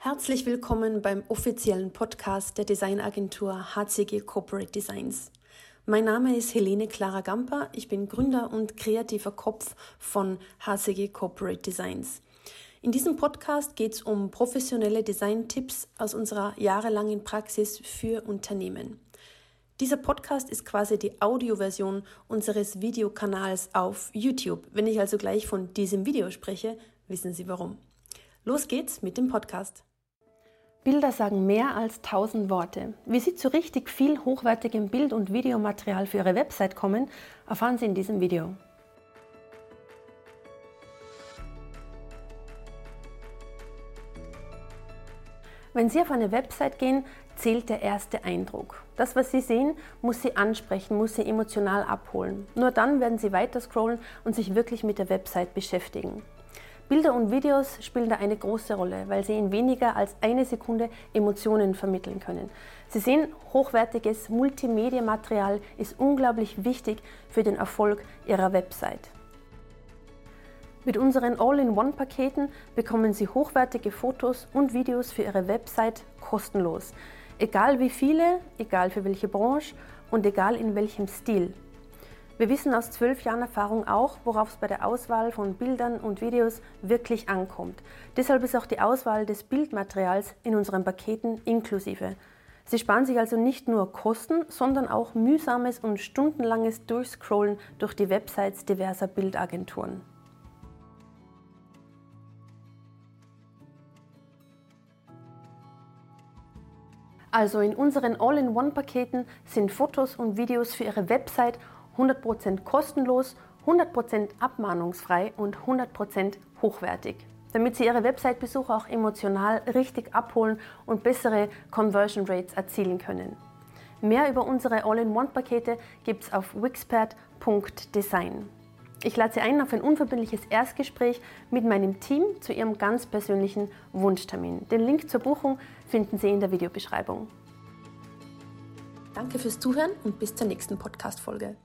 Herzlich willkommen beim offiziellen Podcast der Designagentur HCG Corporate Designs. Mein Name ist Helene Clara Gamper, ich bin Gründer und kreativer Kopf von HCG Corporate Designs. In diesem Podcast geht es um professionelle Design-Tipps aus unserer jahrelangen Praxis für Unternehmen. Dieser Podcast ist quasi die Audioversion unseres Videokanals auf YouTube. Wenn ich also gleich von diesem Video spreche, wissen Sie warum. Los geht's mit dem Podcast. Bilder sagen mehr als tausend Worte. Wie Sie zu richtig viel hochwertigem Bild- und Videomaterial für Ihre Website kommen, erfahren Sie in diesem Video. Wenn Sie auf eine Website gehen, zählt der erste Eindruck. Das, was Sie sehen, muss Sie ansprechen, muss Sie emotional abholen. Nur dann werden Sie weiter scrollen und sich wirklich mit der Website beschäftigen. Bilder und Videos spielen da eine große Rolle, weil sie in weniger als eine Sekunde Emotionen vermitteln können. Sie sehen, hochwertiges Multimedia-Material ist unglaublich wichtig für den Erfolg Ihrer Website. Mit unseren All-in-One-Paketen bekommen Sie hochwertige Fotos und Videos für Ihre Website kostenlos. Egal wie viele, egal für welche Branche und egal in welchem Stil. Wir wissen aus zwölf Jahren Erfahrung auch, worauf es bei der Auswahl von Bildern und Videos wirklich ankommt. Deshalb ist auch die Auswahl des Bildmaterials in unseren Paketen inklusive. Sie sparen sich also nicht nur Kosten, sondern auch mühsames und stundenlanges Durchscrollen durch die Websites diverser Bildagenturen. Also in unseren All-in-One-Paketen sind Fotos und Videos für Ihre Website 100% kostenlos, 100% abmahnungsfrei und 100% hochwertig. Damit Sie Ihre Website-Besucher auch emotional richtig abholen und bessere Conversion Rates erzielen können. Mehr über unsere All-in-One-Pakete gibt es auf wixpert.design. Ich lade Sie ein auf ein unverbindliches Erstgespräch mit meinem Team zu Ihrem ganz persönlichen Wunschtermin. Den Link zur Buchung finden Sie in der Videobeschreibung. Danke fürs Zuhören und bis zur nächsten Podcast-Folge.